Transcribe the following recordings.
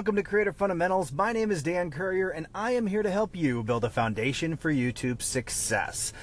welcome to Creator Fundamentals. My name is Dan Currier, and I am here to help you build a foundation for YouTube success.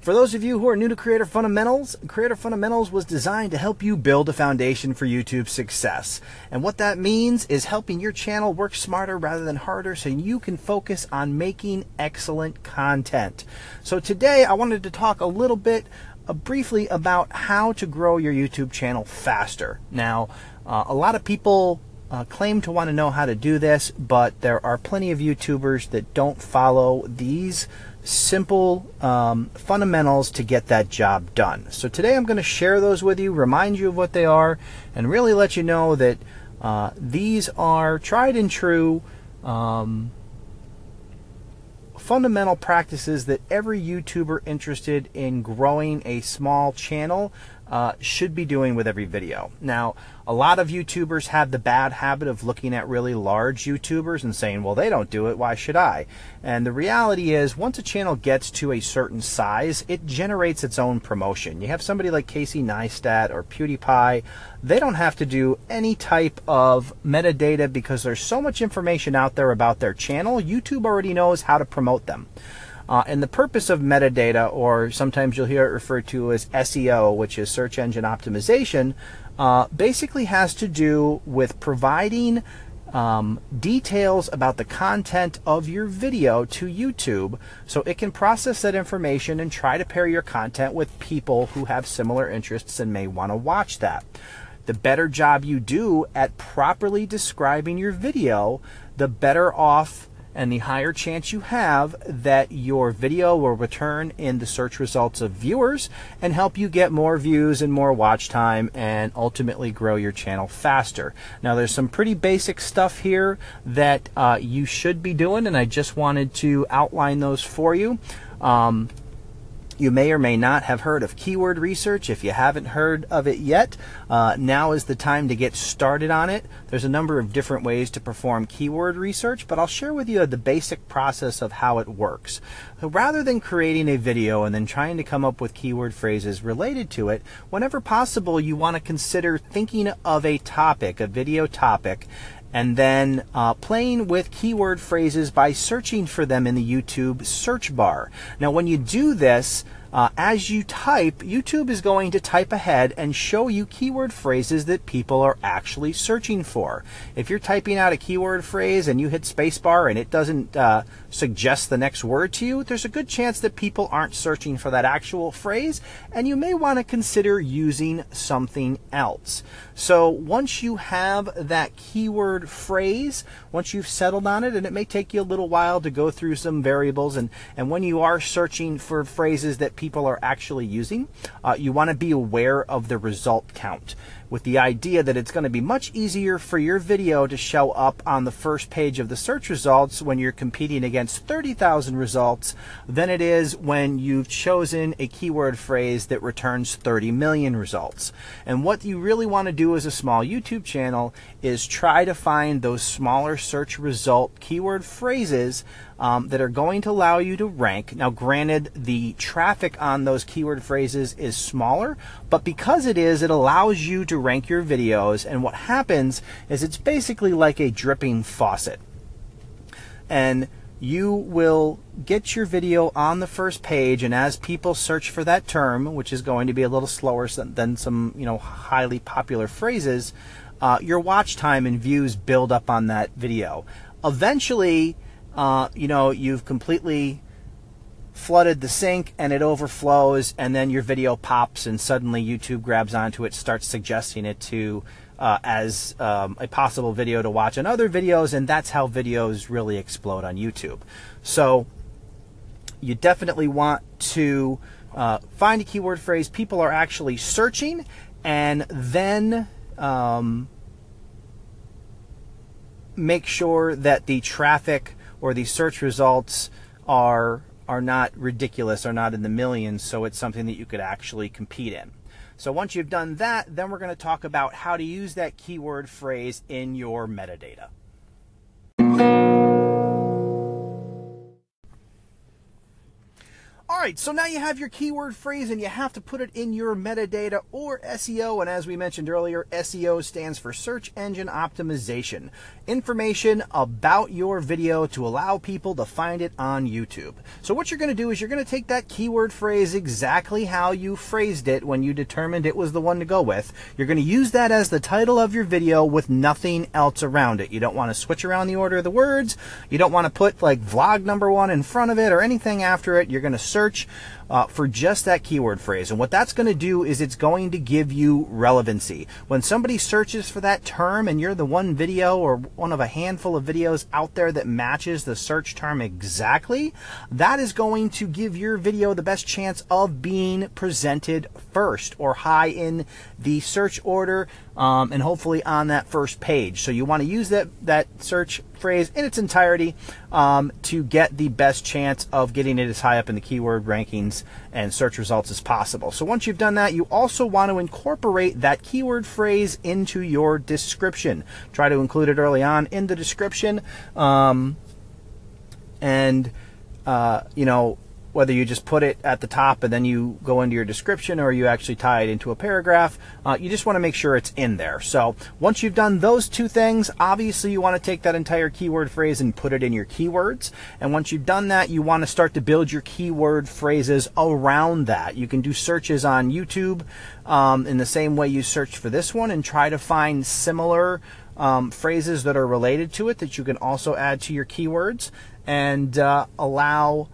For those of you who are new to Creator Fundamentals, Creator Fundamentals was designed to help you build a foundation for YouTube success. And what that means is helping your channel work smarter rather than harder so you can focus on making excellent content. So today I wanted to talk a little bit uh, briefly about how to grow your YouTube channel faster. Now, uh, a lot of people uh, claim to want to know how to do this, but there are plenty of YouTubers that don't follow these simple um, fundamentals to get that job done. So today I'm going to share those with you, remind you of what they are, and really let you know that uh, these are tried and true um, fundamental practices that every YouTuber interested in growing a small channel uh, should be doing with every video. Now, a lot of YouTubers have the bad habit of looking at really large YouTubers and saying, well, they don't do it, why should I? And the reality is, once a channel gets to a certain size, it generates its own promotion. You have somebody like Casey Neistat or PewDiePie, they don't have to do any type of metadata because there's so much information out there about their channel, YouTube already knows how to promote them. Uh, and the purpose of metadata, or sometimes you'll hear it referred to as SEO, which is search engine optimization, uh, basically has to do with providing um, details about the content of your video to YouTube so it can process that information and try to pair your content with people who have similar interests and may want to watch that. The better job you do at properly describing your video, the better off and the higher chance you have that your video will return in the search results of viewers and help you get more views and more watch time and ultimately grow your channel faster. Now, there's some pretty basic stuff here that uh, you should be doing, and I just wanted to outline those for you. Um, you may or may not have heard of keyword research. If you haven't heard of it yet, uh, now is the time to get started on it. There's a number of different ways to perform keyword research, but I'll share with you the basic process of how it works. So rather than creating a video and then trying to come up with keyword phrases related to it, whenever possible, you want to consider thinking of a topic, a video topic, and then uh, playing with keyword phrases by searching for them in the YouTube search bar. Now, when you do this, uh, as you type, YouTube is going to type ahead and show you keyword phrases that people are actually searching for. If you're typing out a keyword phrase and you hit spacebar and it doesn't uh, suggest the next word to you, there's a good chance that people aren't searching for that actual phrase, and you may want to consider using something else. So once you have that keyword phrase, once you've settled on it, and it may take you a little while to go through some variables, and, and when you are searching for phrases that people are actually using, uh, you want to be aware of the result count with the idea that it's going to be much easier for your video to show up on the first page of the search results when you're competing against 30,000 results than it is when you've chosen a keyword phrase that returns 30 million results. And what you really want to do as a small YouTube channel is try to find those smaller search result keyword phrases um, that are going to allow you to rank. Now, granted, the traffic on those keyword phrases is smaller, but because it is, it allows you to rank your videos. And what happens is it's basically like a dripping faucet. And you will get your video on the first page and as people search for that term which is going to be a little slower than some you know highly popular phrases uh, your watch time and views build up on that video eventually uh, you know, you've completely flooded the sink and it overflows, and then your video pops, and suddenly YouTube grabs onto it, starts suggesting it to uh, as um, a possible video to watch on other videos, and that's how videos really explode on YouTube. So you definitely want to uh, find a keyword phrase people are actually searching, and then um, make sure that the traffic or the search results are are not ridiculous, are not in the millions, so it's something that you could actually compete in. So once you've done that, then we're going to talk about how to use that keyword phrase in your metadata. All right, so now you have your keyword phrase and you have to put it in your metadata or SEO. And as we mentioned earlier, SEO stands for search engine optimization. Information about your video to allow people to find it on YouTube. So what you're going to do is you're going to take that keyword phrase exactly how you phrased it when you determined it was the one to go with. You're going to use that as the title of your video with nothing else around it. You don't want to switch around the order of the words. You don't want to put like vlog number one in front of it or anything after it. You're going to search uh, for just that keyword phrase. And what that's going to do is it's going to give you relevancy. When somebody searches for that term and you're the one video or one of a handful of videos out there that matches the search term exactly, that is going to give your video the best chance of being presented first or high in the search order um, and hopefully on that first page. So you want to use that, that search phrase in its entirety um, to get the best chance of getting it as high up in the keyword rankings and search results as possible. So once you've done that, you also want to incorporate that keyword phrase into your description. Try to include it early on in the description. Um, and, uh, you know, whether you just put it at the top and then you go into your description or you actually tie it into a paragraph, uh, you just want to make sure it's in there. So once you've done those two things, obviously you want to take that entire keyword phrase and put it in your keywords. And once you've done that, you want to start to build your keyword phrases around that. You can do searches on YouTube um, in the same way you search for this one and try to find similar um, phrases that are related to it that you can also add to your keywords and uh, allow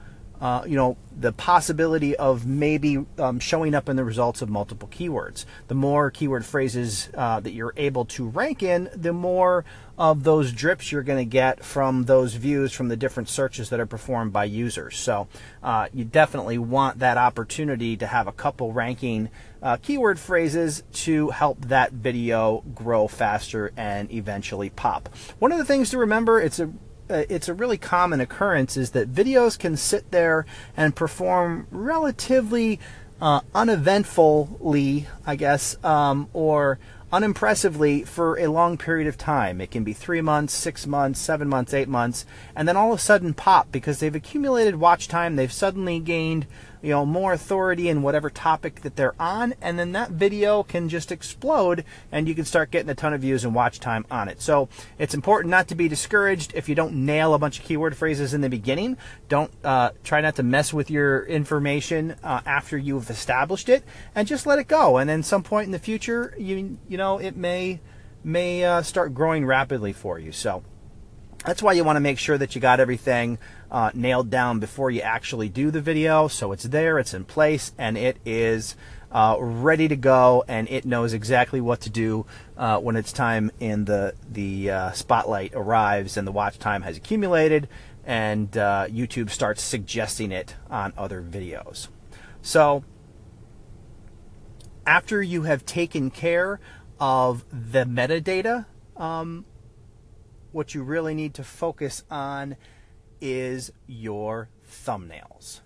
uh, you know, the possibility of maybe um, showing up in the results of multiple keywords. The more keyword phrases uh, that you're able to rank in, the more of those drips you're going to get from those views from the different searches that are performed by users. So uh, you definitely want that opportunity to have a couple ranking uh, keyword phrases to help that video grow faster and eventually pop. One of the things to remember, it's a uh, it's a really common occurrence is that videos can sit there and perform relatively uh, uneventfully, I guess, um, or unimpressively for a long period of time. It can be three months, six months, seven months, eight months, and then all of a sudden pop because they've accumulated watch time. They've suddenly gained you know more authority in whatever topic that they're on and then that video can just explode and you can start getting a ton of views and watch time on it. So it's important not to be discouraged. If you don't nail a bunch of keyword phrases in the beginning don't uh, try not to mess with your information uh, after you've established it and just let it go. And then some point in the future you you know it may may uh, start growing rapidly for you. So that's why you want to make sure that you got everything uh, nailed down before you actually do the video. So it's there, it's in place, and it is uh, ready to go, and it knows exactly what to do uh, when it's time and the the uh, spotlight arrives and the watch time has accumulated, and uh, YouTube starts suggesting it on other videos. So after you have taken care of the metadata. Um, what you really need to focus on is your thumbnails.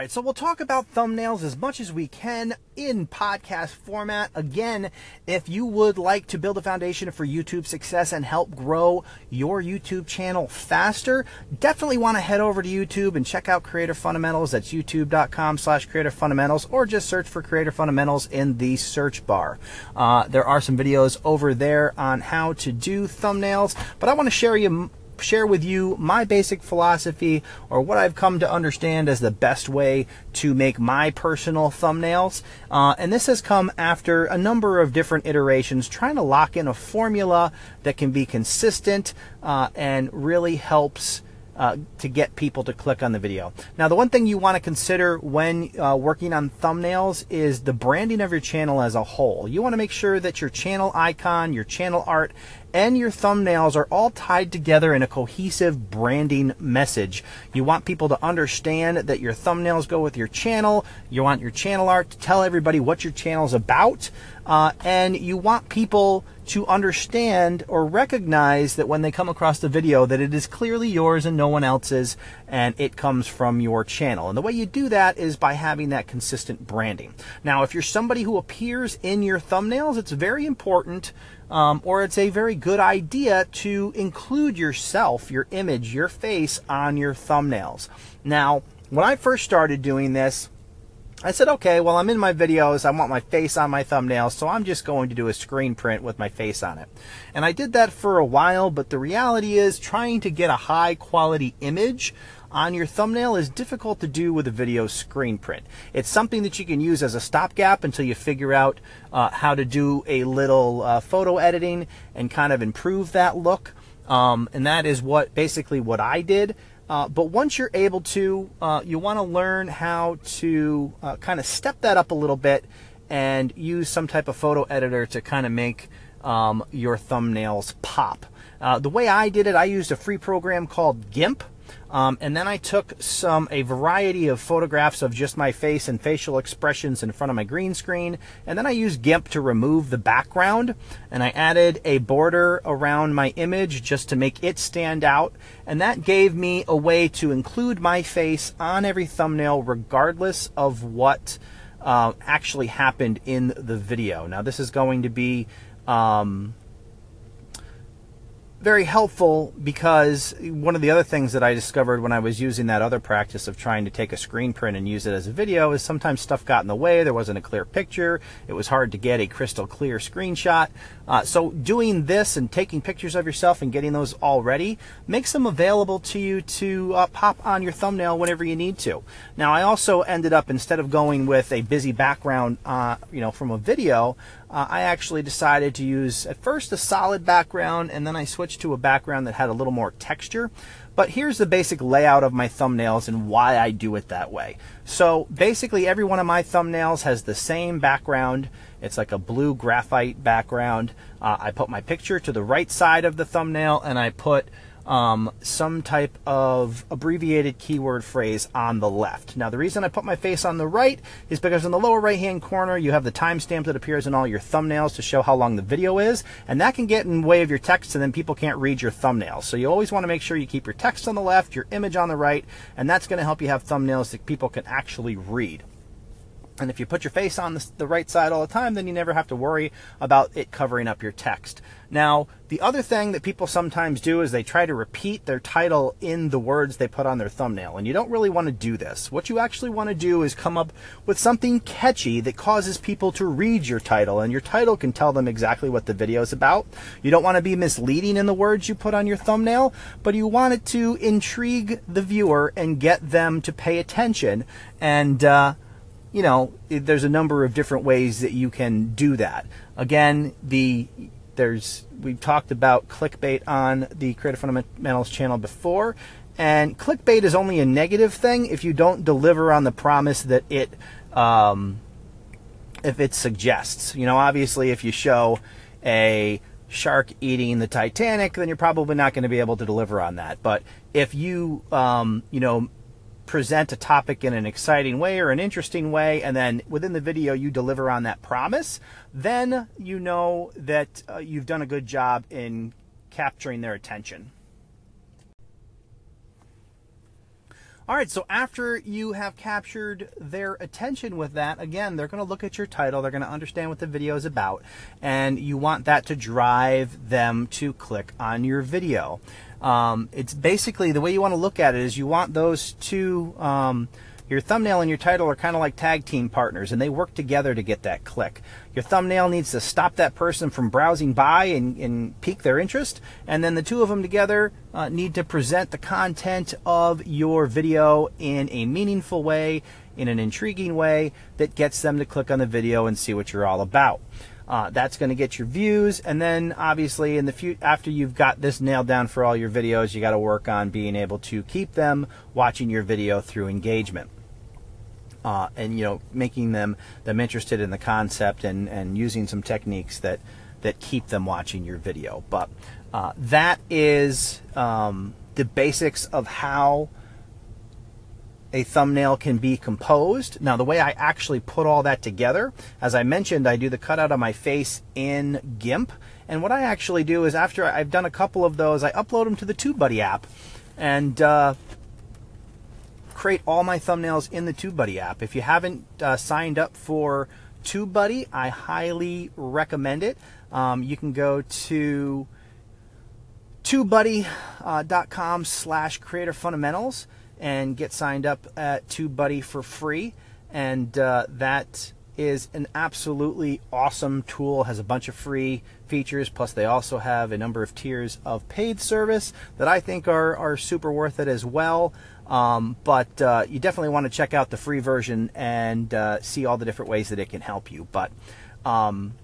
Right, so we'll talk about thumbnails as much as we can in podcast format. Again, if you would like to build a foundation for YouTube success and help grow your YouTube channel faster, definitely want to head over to YouTube and check out Creator Fundamentals. That's youtube.com slash creator fundamentals, or just search for Creator Fundamentals in the search bar. Uh, there are some videos over there on how to do thumbnails, but I want to share you share with you my basic philosophy or what I've come to understand as the best way to make my personal thumbnails. Uh, and this has come after a number of different iterations, trying to lock in a formula that can be consistent uh, and really helps. Uh, to get people to click on the video. Now, the one thing you want to consider when uh, working on thumbnails is the branding of your channel as a whole. You want to make sure that your channel icon, your channel art, and your thumbnails are all tied together in a cohesive branding message. You want people to understand that your thumbnails go with your channel. You want your channel art to tell everybody what your channel is about. Uh, and you want people to understand or recognize that when they come across the video that it is clearly yours and no one else's and it comes from your channel. And the way you do that is by having that consistent branding. Now, if you're somebody who appears in your thumbnails, it's very important um, or it's a very good idea to include yourself, your image, your face on your thumbnails. Now, when I first started doing this, I said, okay, well, I'm in my videos. I want my face on my thumbnails, so I'm just going to do a screen print with my face on it. And I did that for a while, but the reality is trying to get a high quality image on your thumbnail is difficult to do with a video screen print. It's something that you can use as a stopgap until you figure out uh, how to do a little uh, photo editing and kind of improve that look. Um, and that is what basically what I did. Uh, but once you're able to, uh, you want to learn how to uh, kind of step that up a little bit and use some type of photo editor to kind of make um, your thumbnails pop. Uh, the way I did it, I used a free program called GIMP. Um, and then I took some a variety of photographs of just my face and facial expressions in front of my green screen. And then I used GIMP to remove the background. And I added a border around my image just to make it stand out. And that gave me a way to include my face on every thumbnail regardless of what uh, actually happened in the video. Now this is going to be um, very helpful because one of the other things that I discovered when I was using that other practice of trying to take a screen print and use it as a video is sometimes stuff got in the way. There wasn't a clear picture. It was hard to get a crystal clear screenshot. Uh, so doing this and taking pictures of yourself and getting those all ready makes them available to you to uh, pop on your thumbnail whenever you need to. Now I also ended up instead of going with a busy background, uh, you know, from a video, uh, I actually decided to use at first a solid background and then I switched to a background that had a little more texture. But here's the basic layout of my thumbnails and why I do it that way. So basically every one of my thumbnails has the same background. It's like a blue graphite background. Uh, I put my picture to the right side of the thumbnail and I put um, some type of abbreviated keyword phrase on the left. Now, the reason I put my face on the right is because in the lower right hand corner, you have the timestamp that appears in all your thumbnails to show how long the video is, and that can get in the way of your text, and then people can't read your thumbnails. So, you always want to make sure you keep your text on the left, your image on the right, and that's going to help you have thumbnails that people can actually read. And if you put your face on the, the, right side all the time, then you never have to worry about it covering up your text. Now, the other thing that people sometimes do is they try to repeat their title in the words they put on their thumbnail. And you don't really want to do this. What you actually want to do is come up with something catchy that causes people to read your title. And your title can tell them exactly what the video is about. You don't want to be misleading in the words you put on your thumbnail, but you want it to intrigue the viewer and get them to pay attention. And, uh, you know, there's a number of different ways that you can do that. Again, the there's we've talked about clickbait on the Creator Fundamentals channel before, and clickbait is only a negative thing if you don't deliver on the promise that it um, if it suggests. You know, obviously, if you show a shark eating the Titanic, then you're probably not going to be able to deliver on that. But if you, um, you know, present a topic in an exciting way or an interesting way, and then within the video you deliver on that promise, then you know that uh, you've done a good job in capturing their attention. All right, so after you have captured their attention with that, again, they're going to look at your title, they're going to understand what the video is about, and you want that to drive them to click on your video. Um, it's basically the way you want to look at it is you want those two, um, your thumbnail and your title are kind of like tag team partners and they work together to get that click. Your thumbnail needs to stop that person from browsing by and, and pique their interest. And then the two of them together uh, need to present the content of your video in a meaningful way, in an intriguing way that gets them to click on the video and see what you're all about. Uh, that's going to get your views, and then obviously in the few after you've got this nailed down for all your videos, you got to work on being able to keep them watching your video through engagement. Uh, and you know making them them interested in the concept and and using some techniques that that keep them watching your video but uh, that is um, the basics of how a thumbnail can be composed. Now, the way I actually put all that together, as I mentioned, I do the cutout of my face in GIMP. And what I actually do is after I've done a couple of those, I upload them to the TubeBuddy app and uh, create all my thumbnails in the TubeBuddy app. If you haven't uh, signed up for TubeBuddy, I highly recommend it. Um, you can go to TubeBuddy.com slash creator fundamentals and get signed up at TubeBuddy for free. And uh, that is an absolutely awesome tool, has a bunch of free features, plus they also have a number of tiers of paid service that I think are, are super worth it as well. Um, but uh, you definitely want to check out the free version and uh, see all the different ways that it can help you. But um,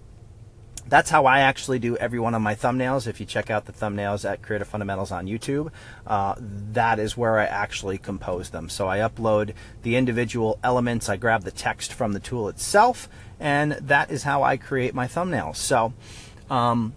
that's how I actually do every one of my thumbnails. If you check out the thumbnails at Creator Fundamentals on YouTube, uh, that is where I actually compose them. So I upload the individual elements, I grab the text from the tool itself, and that is how I create my thumbnails. So um,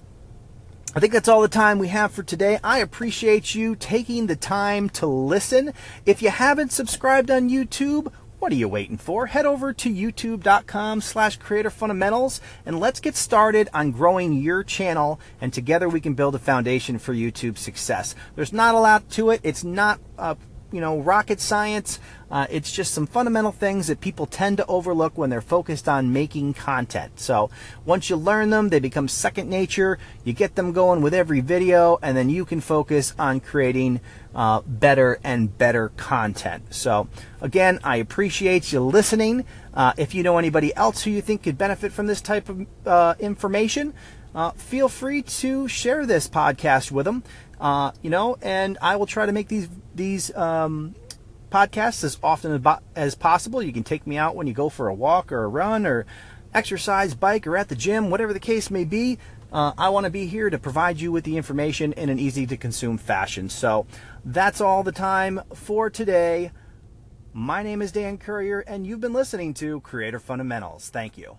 I think that's all the time we have for today. I appreciate you taking the time to listen. If you haven't subscribed on YouTube, what are you waiting for? Head over to youtube.com slash creator fundamentals and let's get started on growing your channel and together we can build a foundation for YouTube success. There's not a lot to it. It's not uh, you know rocket science. Uh, it's just some fundamental things that people tend to overlook when they're focused on making content. So once you learn them, they become second nature. You get them going with every video, and then you can focus on creating uh, better and better content. So again, I appreciate you listening. Uh, if you know anybody else who you think could benefit from this type of uh, information, uh, feel free to share this podcast with them. Uh, you know, and I will try to make these these um, podcasts as often as possible. You can take me out when you go for a walk or a run or exercise, bike, or at the gym, whatever the case may be. Uh, I want to be here to provide you with the information in an easy to consume fashion. So that's all the time for today. My name is Dan Currier, and you've been listening to Creator Fundamentals. Thank you.